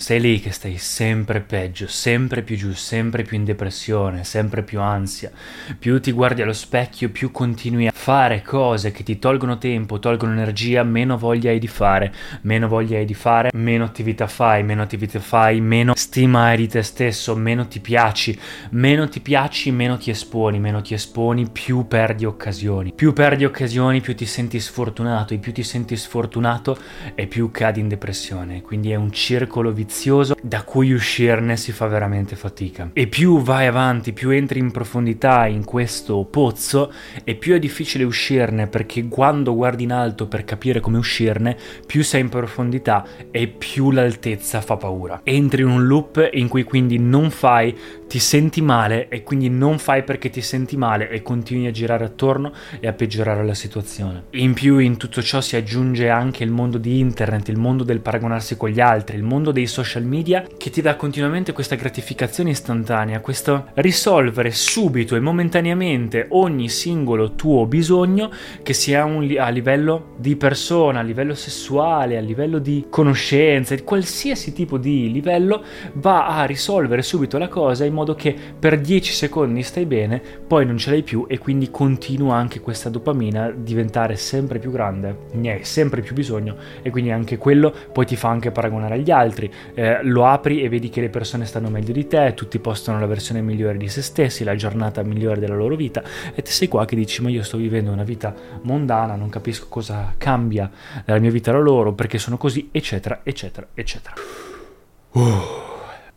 sei lì che stai sempre peggio, sempre più giù, sempre più in depressione, sempre più ansia. Più ti guardi allo specchio, più continui a fare cose che ti tolgono tempo, tolgono energia, meno voglia hai di fare, meno voglia hai di fare, meno attività fai, meno attività fai, meno stima hai di te stesso, meno ti piaci, meno ti piaci, meno ti esponi, meno ti esponi, più perdi occasioni. Più perdi occasioni, più ti senti sfortunato, e più ti senti sfortunato e più cadi in depressione. Quindi è un circolo vizioso da cui uscirne si fa veramente fatica. E più vai avanti, più entri in profondità in questo pozzo e più è difficile uscirne perché quando guardi in alto per capire come uscirne, più sei in profondità e più l'altezza fa paura. Entri in un loop in cui quindi non fai, ti senti male e quindi non fai perché ti senti male e continui a girare attorno e a peggiorare la situazione. In più in tutto ciò si aggiunge anche il mondo di internet, il mondo del paragonarsi con gli altri, il mondo dei social media che ti dà continuamente questa gratificazione istantanea, questo risolvere subito e momentaneamente ogni singolo tuo bisogno che sia un, a livello di persona, a livello sessuale, a livello di conoscenza, qualsiasi tipo di livello va a risolvere subito la cosa in modo che per 10 secondi stai bene, poi non ce l'hai più e quindi continua anche questa dopamina a diventare sempre più grande, ne hai sempre più bisogno e quindi anche quello poi ti fa anche paragonare agli altri, eh, lo apri e vedi che le persone stanno meglio di te, tutti postano la versione migliore di se stessi, la giornata migliore della loro vita e te sei qua che dici ma io sto vivendo una vita mondana, non capisco cosa cambia nella mia vita da loro, perché sono così, eccetera, eccetera, eccetera. Uh.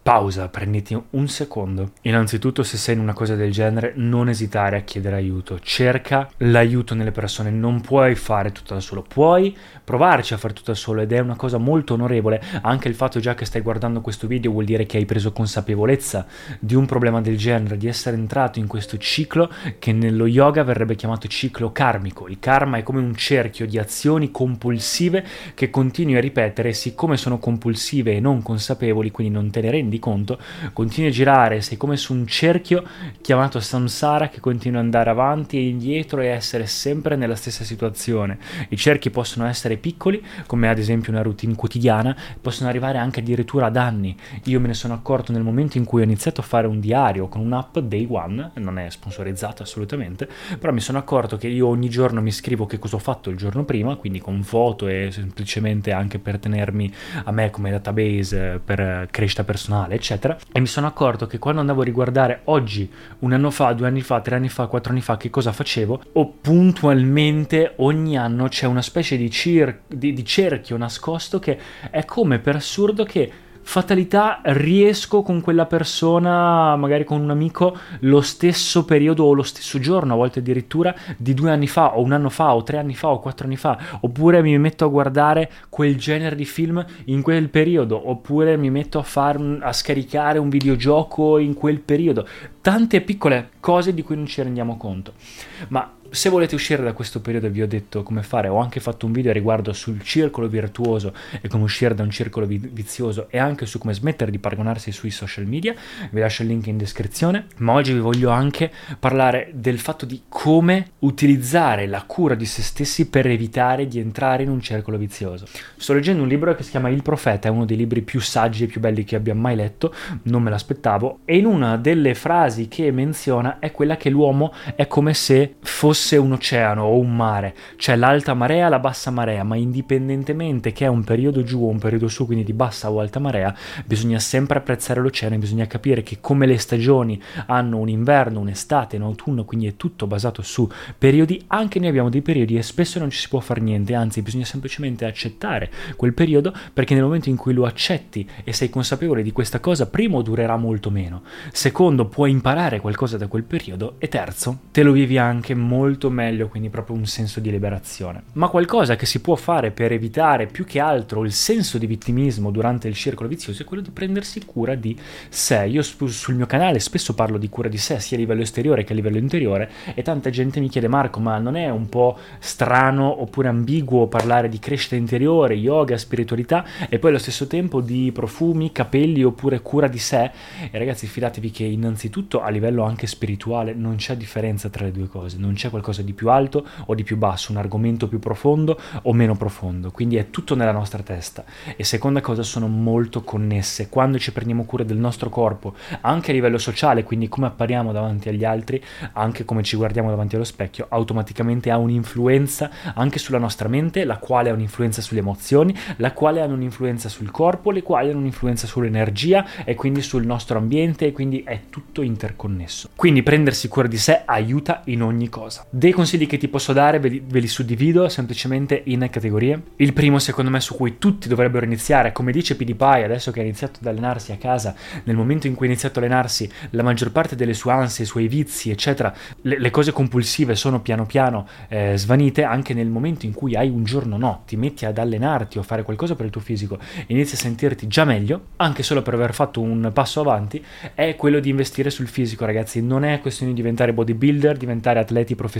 Pausa, prenditi un secondo. Innanzitutto, se sei in una cosa del genere, non esitare a chiedere aiuto. Cerca l'aiuto nelle persone. Non puoi fare tutto da solo. Puoi provarci a fare tutto da solo ed è una cosa molto onorevole. Anche il fatto già che stai guardando questo video vuol dire che hai preso consapevolezza di un problema del genere, di essere entrato in questo ciclo che nello yoga verrebbe chiamato ciclo karmico. Il karma è come un cerchio di azioni compulsive che continui a ripetere siccome sono compulsive e non consapevoli, quindi non te ne rendi rendi conto, continui a girare, sei come su un cerchio chiamato samsara che continua ad andare avanti e indietro e essere sempre nella stessa situazione. I cerchi possono essere piccoli, come ad esempio una routine quotidiana, possono arrivare anche addirittura ad anni. Io me ne sono accorto nel momento in cui ho iniziato a fare un diario con un'app Day One, non è sponsorizzata assolutamente, però mi sono accorto che io ogni giorno mi scrivo che cosa ho fatto il giorno prima, quindi con foto e semplicemente anche per tenermi a me come database per crescita personale personale, eccetera. E mi sono accorto che quando andavo a riguardare oggi, un anno fa, due anni fa, tre anni fa, quattro anni fa, che cosa facevo, o puntualmente ogni anno c'è una specie di, cir- di, di cerchio nascosto che è come per assurdo che fatalità riesco con quella persona, magari con un amico, lo stesso periodo o lo stesso giorno, a volte addirittura di due anni fa, o un anno fa, o tre anni fa, o quattro anni fa, oppure mi metto a guardare quel genere di film in quel periodo, oppure mi metto a, far, a scaricare un videogioco in quel periodo. Tante piccole cose di cui non ci rendiamo conto. Ma Se volete uscire da questo periodo vi ho detto come fare, ho anche fatto un video riguardo sul circolo virtuoso e come uscire da un circolo vizioso e anche su come smettere di paragonarsi sui social media, vi lascio il link in descrizione, ma oggi vi voglio anche parlare del fatto di come utilizzare la cura di se stessi per evitare di entrare in un circolo vizioso. Sto leggendo un libro che si chiama Il Profeta, è uno dei libri più saggi e più belli che abbia mai letto, non me l'aspettavo, e in una delle frasi che menziona è quella che l'uomo è come se fosse un oceano o un mare, c'è l'alta marea, la bassa marea, ma indipendentemente che è un periodo giù o un periodo su, quindi di bassa o alta marea, bisogna sempre apprezzare l'oceano e bisogna capire che come le stagioni hanno un inverno, un'estate, un autunno, quindi è tutto basato su periodi, anche noi abbiamo dei periodi e spesso non ci si può fare niente, anzi bisogna semplicemente accettare quel periodo perché nel momento in cui lo accetti e sei consapevole di questa cosa, primo durerà molto meno, secondo puoi imparare qualcosa da quel periodo e terzo te lo vivi anche molto meglio, quindi proprio un senso di liberazione. Ma qualcosa che si può fare per evitare più che altro il senso di vittimismo durante il circolo vizioso è quello di prendersi cura di sé. Io sul mio canale spesso parlo di cura di sé sia a livello esteriore che a livello interiore e tanta gente mi chiede Marco ma non è un po' strano oppure ambiguo parlare di crescita interiore, yoga, spiritualità e poi allo stesso tempo di profumi, capelli oppure cura di sé? E ragazzi fidatevi che innanzitutto a livello anche spirituale non c'è differenza tra le due cose, non c'è qualcosa di più alto o di più basso, un argomento più profondo o meno profondo, quindi è tutto nella nostra testa. E seconda cosa sono molto connesse, quando ci prendiamo cura del nostro corpo, anche a livello sociale, quindi come appariamo davanti agli altri, anche come ci guardiamo davanti allo specchio, automaticamente ha un'influenza anche sulla nostra mente, la quale ha un'influenza sulle emozioni, la quale ha un'influenza sul corpo, le quali hanno un'influenza sull'energia e quindi sul nostro ambiente e quindi è tutto interconnesso. Quindi prendersi cura di sé aiuta in ogni cosa. Dei consigli che ti posso dare ve li, ve li suddivido semplicemente in categorie. Il primo secondo me su cui tutti dovrebbero iniziare, come dice PewDiePie adesso che ha iniziato ad allenarsi a casa, nel momento in cui ha iniziato a allenarsi la maggior parte delle sue ansie, i suoi vizi eccetera, le, le cose compulsive sono piano piano eh, svanite anche nel momento in cui hai un giorno no, ti metti ad allenarti o a fare qualcosa per il tuo fisico, inizi a sentirti già meglio, anche solo per aver fatto un passo avanti, è quello di investire sul fisico ragazzi, non è questione di diventare bodybuilder, diventare atleti professionisti,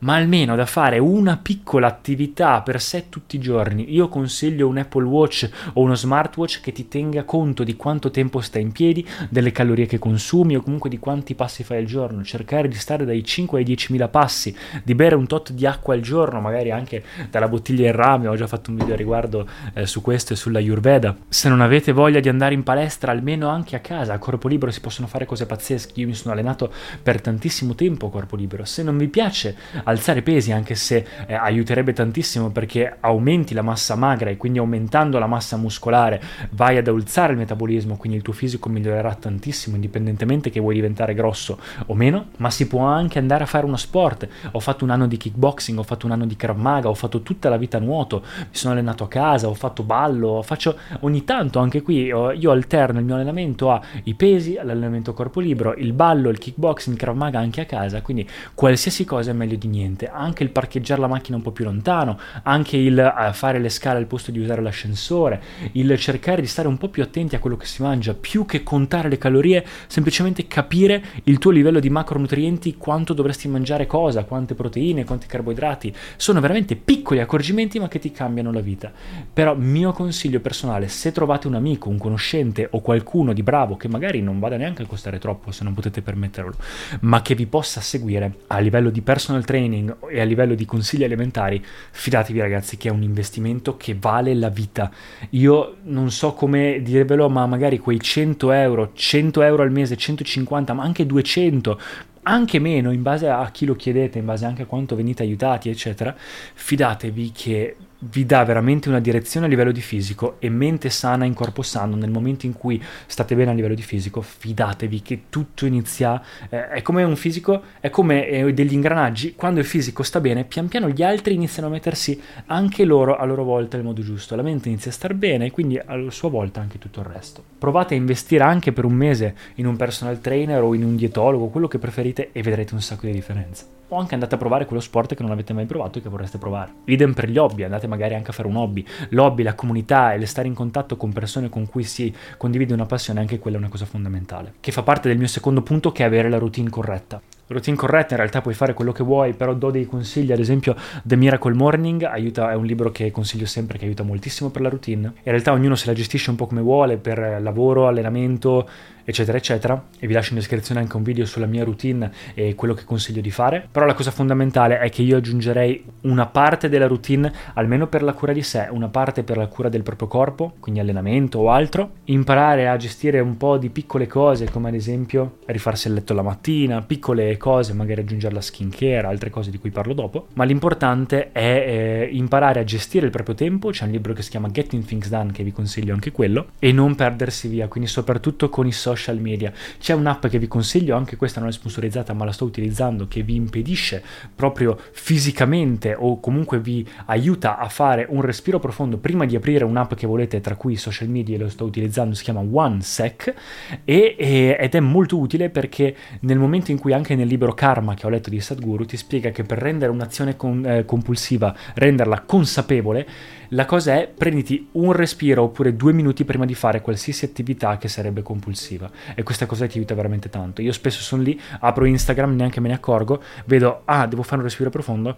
ma almeno da fare una piccola attività per sé tutti i giorni. Io consiglio un Apple Watch o uno smartwatch che ti tenga conto di quanto tempo stai in piedi, delle calorie che consumi o comunque di quanti passi fai al giorno, cercare di stare dai 5 ai 10 mila passi, di bere un tot di acqua al giorno, magari anche dalla bottiglia in rame, ho già fatto un video a riguardo eh, su questo e sulla Ayurveda. Se non avete voglia di andare in palestra, almeno anche a casa, a corpo libero si possono fare cose pazzesche. Io mi sono allenato per tantissimo tempo a corpo libero. Se non vi piace alzare pesi, anche se eh, aiuterebbe tantissimo perché aumenti la massa magra e quindi aumentando la massa muscolare vai ad alzare il metabolismo, quindi il tuo fisico migliorerà tantissimo indipendentemente che vuoi diventare grosso o meno, ma si può anche andare a fare uno sport. Ho fatto un anno di kickboxing, ho fatto un anno di Krav Maga, ho fatto tutta la vita nuoto, mi sono allenato a casa, ho fatto ballo, faccio ogni tanto anche qui io alterno il mio allenamento a i pesi, l'allenamento corpo libero, il ballo, il kickboxing, Krav Maga anche a casa, quindi qualsiasi cosa è meglio di niente, anche il parcheggiare la macchina un po' più lontano, anche il uh, fare le scale al posto di usare l'ascensore, il cercare di stare un po' più attenti a quello che si mangia, più che contare le calorie, semplicemente capire il tuo livello di macronutrienti, quanto dovresti mangiare cosa, quante proteine, quanti carboidrati, sono veramente piccoli accorgimenti ma che ti cambiano la vita. Però mio consiglio personale, se trovate un amico, un conoscente o qualcuno di bravo che magari non vada neanche a costare troppo se non potete permetterlo, ma che vi possa seguire a livello di personal training e a livello di consigli alimentari, fidatevi ragazzi che è un investimento che vale la vita. Io non so come dirvelo, ma magari quei 100 euro, 100 euro al mese, 150, ma anche 200 anche meno in base a chi lo chiedete, in base anche a quanto venite aiutati, eccetera, fidatevi che vi dà veramente una direzione a livello di fisico e mente sana in corpo sano nel momento in cui state bene a livello di fisico fidatevi che tutto inizia eh, è come un fisico è come eh, degli ingranaggi. Quando il fisico sta bene pian piano gli altri iniziano a mettersi anche loro a loro volta nel modo giusto. La mente inizia a star bene e quindi a sua volta anche tutto il resto. Provate a investire anche per un mese in un personal trainer o in un dietologo quello che preferite e vedrete un sacco di differenze o anche andate a provare quello sport che non avete mai provato e che vorreste provare. Idem per gli hobby, andate magari anche a fare un hobby. L'hobby, la comunità e stare in contatto con persone con cui si condivide una passione, anche quella è una cosa fondamentale. Che fa parte del mio secondo punto che è avere la routine corretta. routine corretta in realtà puoi fare quello che vuoi, però do dei consigli, ad esempio The Miracle Morning aiuta, è un libro che consiglio sempre che aiuta moltissimo per la routine. In realtà ognuno se la gestisce un po' come vuole per lavoro, allenamento, eccetera eccetera. E vi lascio in descrizione anche un video sulla mia routine e quello che consiglio di fare. Però la cosa fondamentale è che io aggiungerei una parte della routine almeno per la cura di sé una parte per la cura del proprio corpo quindi allenamento o altro. Imparare a gestire un po' di piccole cose come ad esempio rifarsi il letto la mattina piccole cose magari aggiungere la skin care altre cose di cui parlo dopo. Ma l'importante è eh, imparare a gestire il proprio tempo. C'è un libro che si chiama Getting Things Done che vi consiglio anche quello e non perdersi via. Quindi soprattutto con i social social media. C'è un'app che vi consiglio, anche questa non è sponsorizzata ma la sto utilizzando, che vi impedisce proprio fisicamente o comunque vi aiuta a fare un respiro profondo prima di aprire un'app che volete, tra cui social media, lo sto utilizzando, si chiama OneSec e, e, ed è molto utile perché nel momento in cui anche nel libro Karma che ho letto di Sadhguru ti spiega che per rendere un'azione con, eh, compulsiva, renderla consapevole, la cosa è prenditi un respiro oppure due minuti prima di fare qualsiasi attività che sarebbe compulsiva e questa cosa ti aiuta veramente tanto. Io spesso sono lì, apro Instagram, neanche me ne accorgo, vedo, ah, devo fare un respiro profondo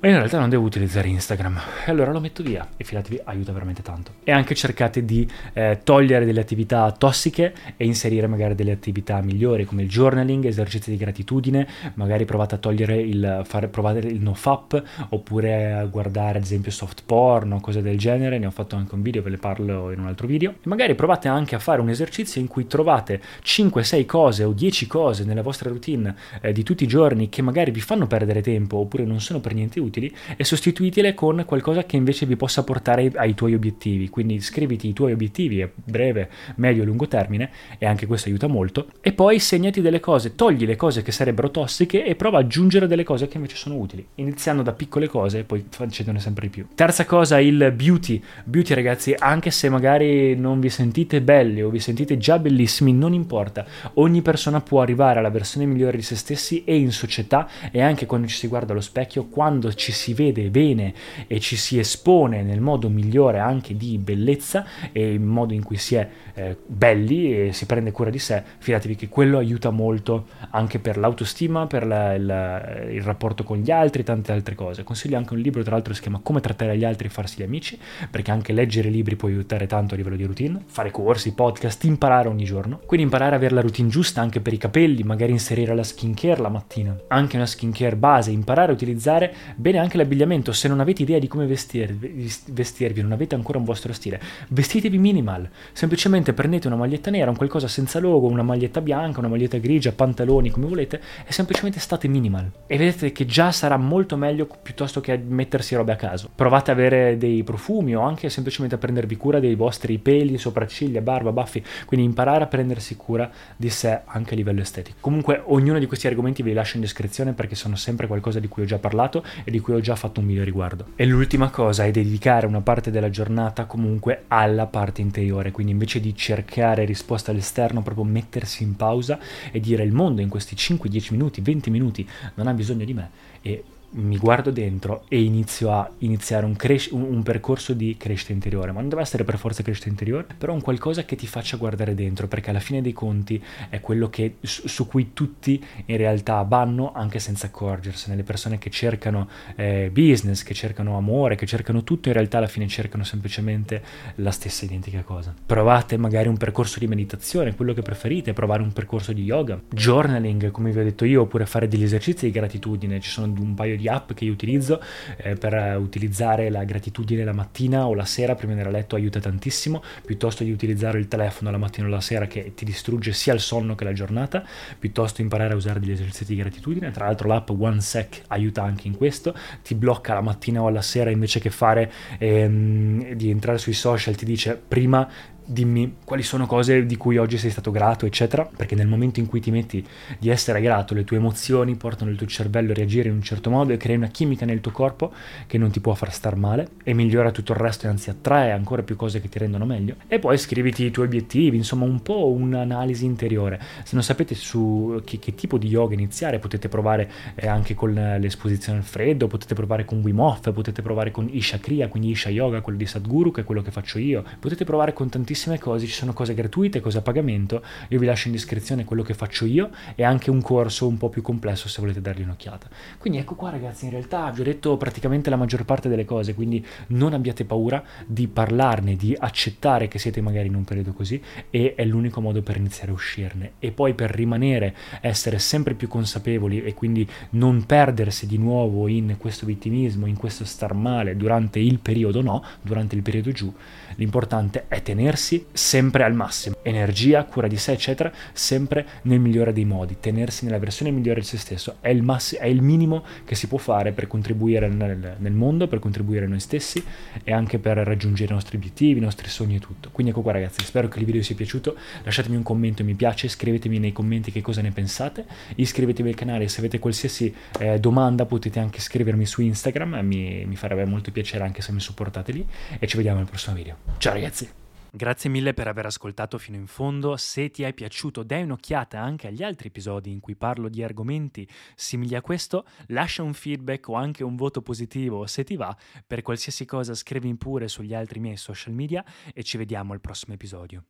ma in realtà non devo utilizzare Instagram. Allora lo metto via. E fidatevi aiuta veramente tanto. E anche cercate di eh, togliere delle attività tossiche e inserire magari delle attività migliori come il journaling esercizi di gratitudine. Magari provate a togliere il fare, provate il nofap oppure a guardare ad esempio soft porn o cose del genere. Ne ho fatto anche un video ve ne parlo in un altro video. E magari provate anche a fare un esercizio in cui trovate 5-6 cose o 10 cose nella vostra routine eh, di tutti i giorni che magari vi fanno perdere tempo oppure non sono per niente utili utili e sostituitele con qualcosa che invece vi possa portare ai tuoi obiettivi. Quindi scriviti i tuoi obiettivi a breve, medio e lungo termine e anche questo aiuta molto. E poi segnati delle cose, togli le cose che sarebbero tossiche e prova ad aggiungere delle cose che invece sono utili. Iniziando da piccole cose e poi facendone sempre di più. Terza cosa, il beauty. Beauty ragazzi, anche se magari non vi sentite belli o vi sentite già bellissimi, non importa. Ogni persona può arrivare alla versione migliore di se stessi e in società e anche quando ci si guarda allo specchio, quando ci si vede bene e ci si espone nel modo migliore anche di bellezza e il modo in cui si è eh, belli e si prende cura di sé, fidatevi che quello aiuta molto anche per l'autostima, per la, il, il, rapporto con gli altri, tante altre cose. Consiglio anche un libro, tra l'altro, si chiama Come trattare gli altri e farsi gli amici, perché anche leggere libri può aiutare tanto a livello di routine, fare corsi, podcast, imparare ogni giorno. Quindi imparare a avere la routine giusta anche per i capelli, magari inserire la skincare la mattina, anche una skincare base, imparare a utilizzare bene bene anche l'abbigliamento, se non avete idea di come vestirvi, vestirvi, non avete ancora un vostro stile, vestitevi minimal, semplicemente prendete una maglietta nera, un qualcosa senza logo, una maglietta bianca, una maglietta grigia, pantaloni, come volete, e semplicemente state minimal. E vedete che già sarà molto meglio piuttosto che mettersi robe a caso. Provate ad avere dei profumi o anche semplicemente a prendervi cura dei vostri peli, sopracciglia, barba, baffi, quindi imparare a prendersi cura di sé anche a livello estetico. Comunque ognuno di questi argomenti vi lascio in descrizione perché sono sempre qualcosa di cui ho già parlato e di cui ho già fatto un video riguardo. E l'ultima cosa è dedicare una parte della giornata comunque alla parte interiore, quindi invece di cercare risposte all'esterno, proprio mettersi in pausa e dire il mondo in questi 5, 10 minuti, 20 minuti non ha bisogno di me e mi guardo dentro e inizio a iniziare un, cres- un, percorso di crescita interiore, ma non deve essere per forza crescita interiore, però un qualcosa che ti faccia guardare dentro, perché alla fine dei conti è quello che, su, su cui tutti in realtà vanno anche senza accorgersene. Le persone che cercano eh, business, che cercano amore, che cercano tutto, in realtà alla fine cercano semplicemente la stessa identica cosa. Provate magari un percorso di meditazione, quello che preferite, provare un percorso di yoga, journaling, come vi ho detto io, oppure fare degli esercizi di gratitudine, ci sono un paio di di app che io utilizzo eh, per utilizzare la gratitudine la mattina o la sera prima di andare a letto aiuta tantissimo, piuttosto di utilizzare il telefono la mattina o la sera che ti distrugge sia il sonno che la giornata, piuttosto imparare a usare degli esercizi di gratitudine. Tra l'altro l'app OneSec aiuta anche in questo, ti blocca la mattina o alla sera invece che fare ehm, di entrare sui social, ti dice prima dimmi quali sono cose di cui oggi sei stato grato, eccetera, perché nel momento in cui ti metti di essere grato, le tue emozioni portano il tuo cervello a reagire in un certo modo e crei una chimica nel tuo corpo che non ti può far star male e migliora tutto il resto e anzi attrae ancora più cose che ti rendono meglio. E poi scriviti i tuoi obiettivi, insomma un po' un'analisi interiore. Se non sapete su che, che tipo di yoga iniziare, potete provare eh, anche con l'esposizione al freddo, potete provare con Wim Hof, potete provare con Isha Kriya, quindi Isha Yoga, quello di Sadhguru, che è quello che faccio io, potete provare con tantissimi tantissime cose, ci sono cose gratuite, cose a pagamento, io vi lascio in descrizione quello che faccio io e anche un corso un po' più complesso se volete dargli un'occhiata. Quindi ecco qua ragazzi, in realtà vi ho detto praticamente la maggior parte delle cose, quindi non abbiate paura di parlarne, di accettare che siete magari in un periodo così e è l'unico modo per iniziare a uscirne e poi per rimanere, essere sempre più consapevoli e quindi non perdersi di nuovo in questo vittimismo, in questo star male durante il periodo no, durante il periodo giù, l'importante è tenersi sempre al massimo, energia, cura di sé eccetera, sempre nel migliore dei modi, tenersi nella versione migliore di se stesso, è il, mass- è il minimo che si può fare per contribuire nel, nel mondo, per contribuire a noi stessi e anche per raggiungere i nostri obiettivi, i nostri sogni e tutto. Quindi ecco qua ragazzi, spero che il video vi sia piaciuto, lasciatemi un commento, mi piace, scrivetemi nei commenti che cosa ne pensate, iscrivetevi al canale se avete qualsiasi eh, domanda potete anche scrivermi su Instagram, mi, mi farebbe molto piacere anche se mi supportate lì e ci vediamo al prossimo video. Ciao ragazzi! Grazie mille per aver ascoltato fino in fondo. Se ti è piaciuto, dai un'occhiata anche agli altri episodi in cui parlo di argomenti simili a questo. Lascia un feedback o anche un voto positivo se ti va. Per qualsiasi cosa scrivi pure sugli altri miei social media e ci vediamo al prossimo episodio.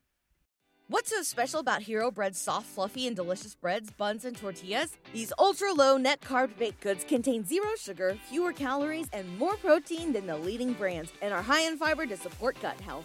What's so special about Hero Bread's soft, fluffy, and delicious breads, buns, and tortillas? These ultra low net carb baked goods contain zero sugar, fewer calories, and more protein than the leading brands, and are high in fiber to support gut health.